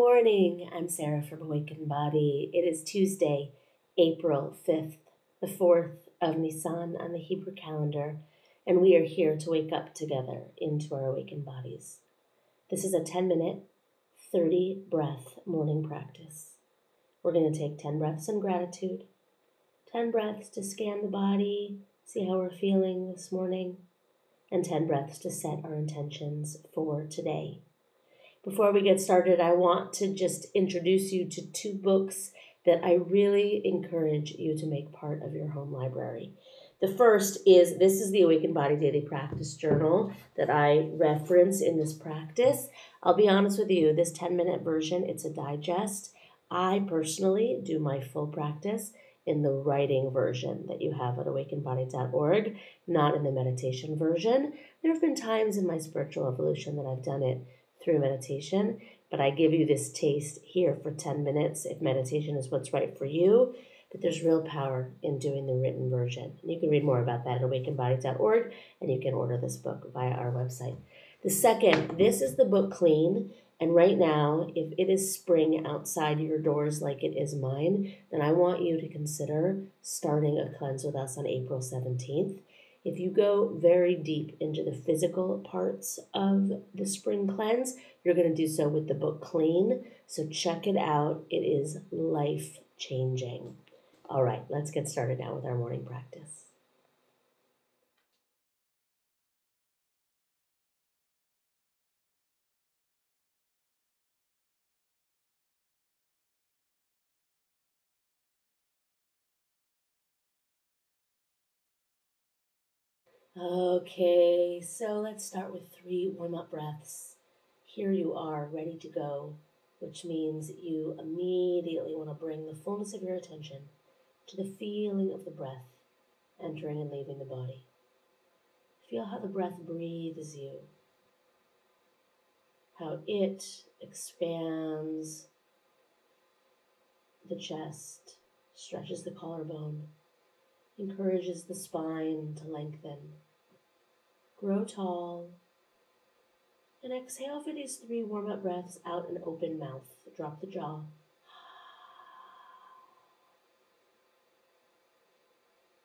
Good morning. I'm Sarah from Awakened Body. It is Tuesday, April 5th, the 4th of Nisan on the Hebrew calendar, and we are here to wake up together into our awakened bodies. This is a 10 minute, 30 breath morning practice. We're going to take 10 breaths in gratitude, 10 breaths to scan the body, see how we're feeling this morning, and 10 breaths to set our intentions for today. Before we get started, I want to just introduce you to two books that I really encourage you to make part of your home library. The first is this is the Awakened Body Daily Practice Journal that I reference in this practice. I'll be honest with you, this 10 minute version, it's a digest. I personally do my full practice in the writing version that you have at awakenedbody.org, not in the meditation version. There have been times in my spiritual evolution that I've done it through meditation, but I give you this taste here for 10 minutes if meditation is what's right for you. But there's real power in doing the written version. And you can read more about that at awakenedbody.org and you can order this book via our website. The second, this is the book Clean. And right now, if it is spring outside your doors like it is mine, then I want you to consider starting a cleanse with us on April 17th. If you go very deep into the physical parts of the spring cleanse, you're going to do so with the book Clean. So check it out. It is life changing. All right, let's get started now with our morning practice. Okay, so let's start with three warm up breaths. Here you are, ready to go, which means you immediately want to bring the fullness of your attention to the feeling of the breath entering and leaving the body. Feel how the breath breathes you, how it expands the chest, stretches the collarbone encourages the spine to lengthen. Grow tall. And exhale for these three warm up breaths out an open mouth. Drop the jaw.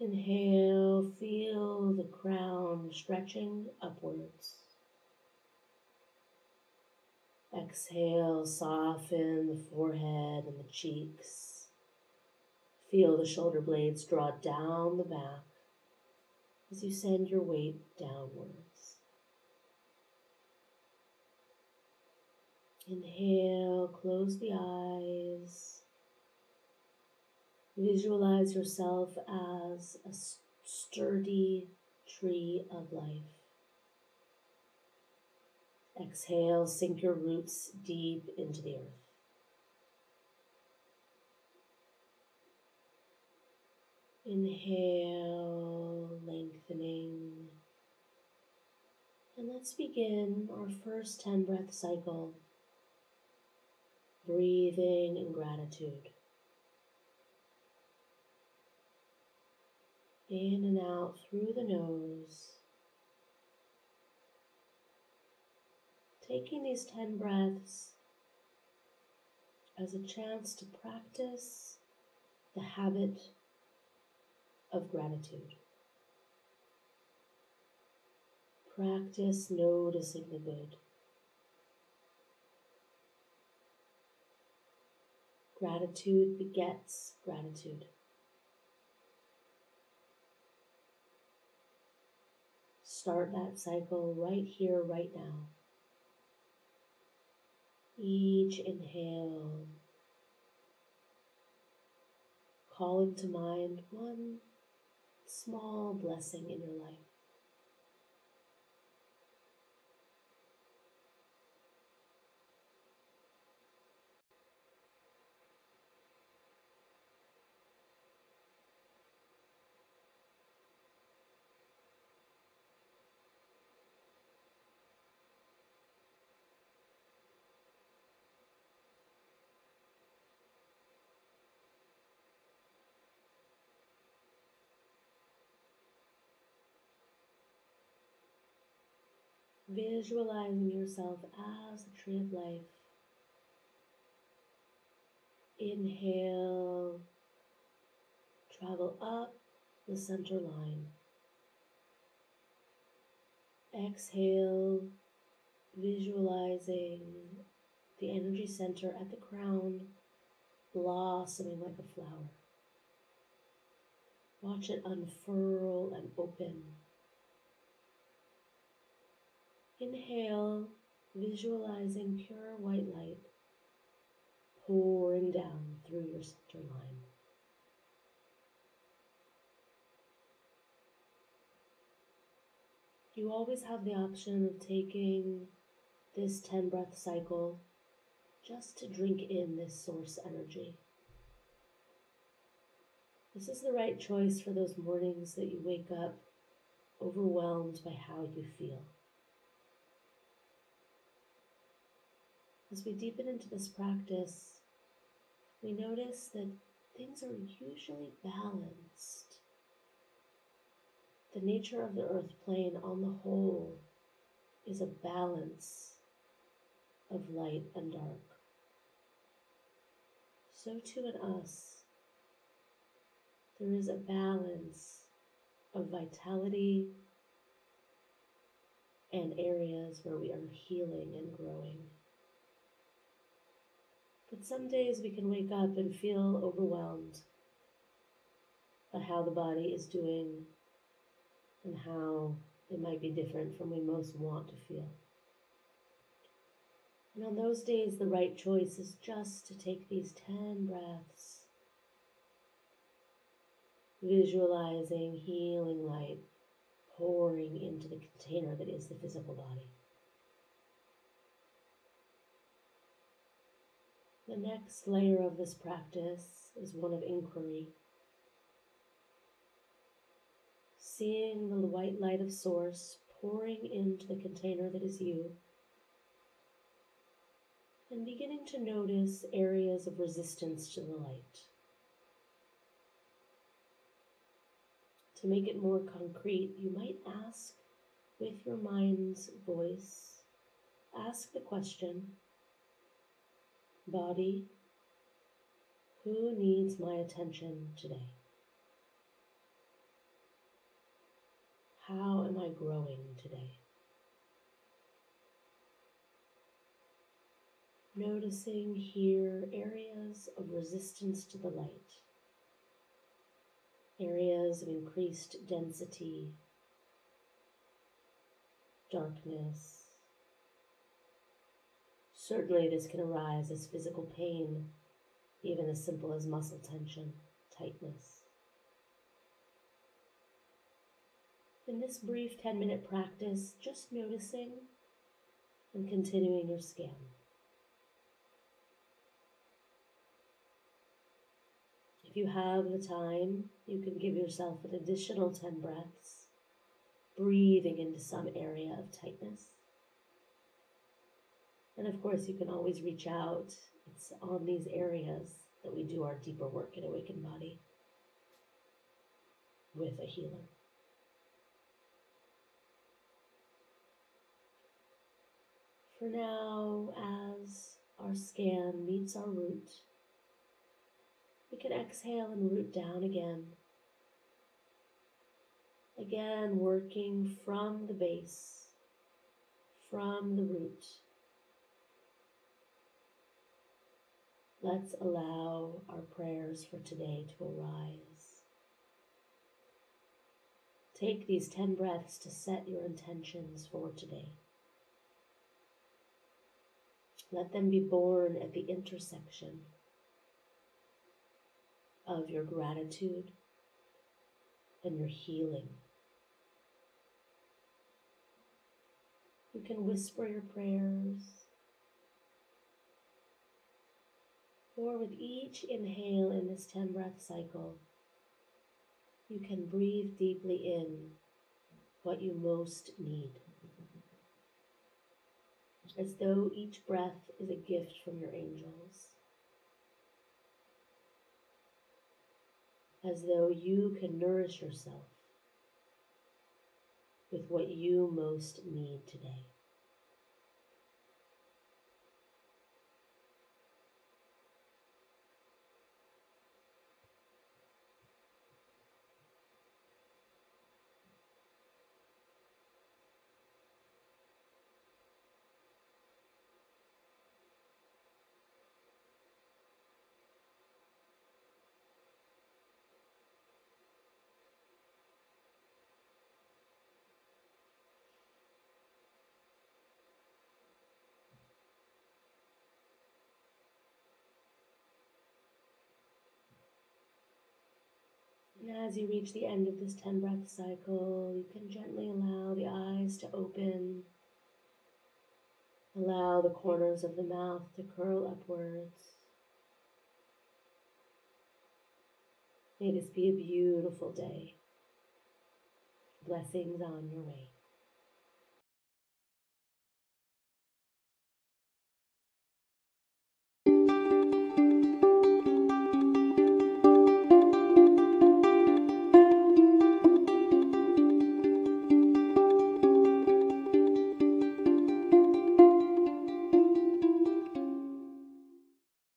Inhale, feel the crown stretching upwards. Exhale, soften the forehead and the cheeks. Feel the shoulder blades draw down the back as you send your weight downwards. Inhale, close the eyes. Visualize yourself as a sturdy tree of life. Exhale, sink your roots deep into the earth. Inhale, lengthening. And let's begin our first 10 breath cycle. Breathing in gratitude. In and out through the nose. Taking these 10 breaths as a chance to practice the habit of gratitude. Practice noticing the good. Gratitude begets gratitude. Start that cycle right here, right now. Each inhale, calling to mind one small blessing in your life. Visualizing yourself as a tree of life, Inhale, travel up the center line. Exhale, visualizing the energy center at the crown blossoming like a flower. Watch it unfurl and open. Inhale, visualizing pure white light pouring down through your center line. You always have the option of taking this 10 breath cycle just to drink in this source energy. This is the right choice for those mornings that you wake up overwhelmed by how you feel. As we deepen into this practice, we notice that things are usually balanced. The nature of the earth plane on the whole is a balance of light and dark. So too in us, there is a balance of vitality and areas where we are healing and growing. But some days we can wake up and feel overwhelmed by how the body is doing and how it might be different from we most want to feel. And on those days, the right choice is just to take these 10 breaths, visualizing healing light pouring into the container that is the physical body. The next layer of this practice is one of inquiry. Seeing the white light of Source pouring into the container that is you, and beginning to notice areas of resistance to the light. To make it more concrete, you might ask with your mind's voice, ask the question Body, who needs my attention today? How am I growing today? Noticing here areas of resistance to the light, areas of increased density, darkness, Certainly, this can arise as physical pain, even as simple as muscle tension, tightness. In this brief 10 minute practice, just noticing and continuing your scan. If you have the time, you can give yourself an additional 10 breaths, breathing into some area of tightness. And of course, you can always reach out. It's on these areas that we do our deeper work in Awakened Body with a healer. For now, as our scan meets our root, we can exhale and root down again. Again, working from the base, from the root. Let's allow our prayers for today to arise. Take these 10 breaths to set your intentions for today. Let them be born at the intersection of your gratitude and your healing. You can whisper your prayers Or with each inhale in this 10 breath cycle, you can breathe deeply in what you most need. As though each breath is a gift from your angels. As though you can nourish yourself with what you most need today. As you reach the end of this 10 breath cycle, you can gently allow the eyes to open. Allow the corners of the mouth to curl upwards. May this be a beautiful day. Blessings on your way.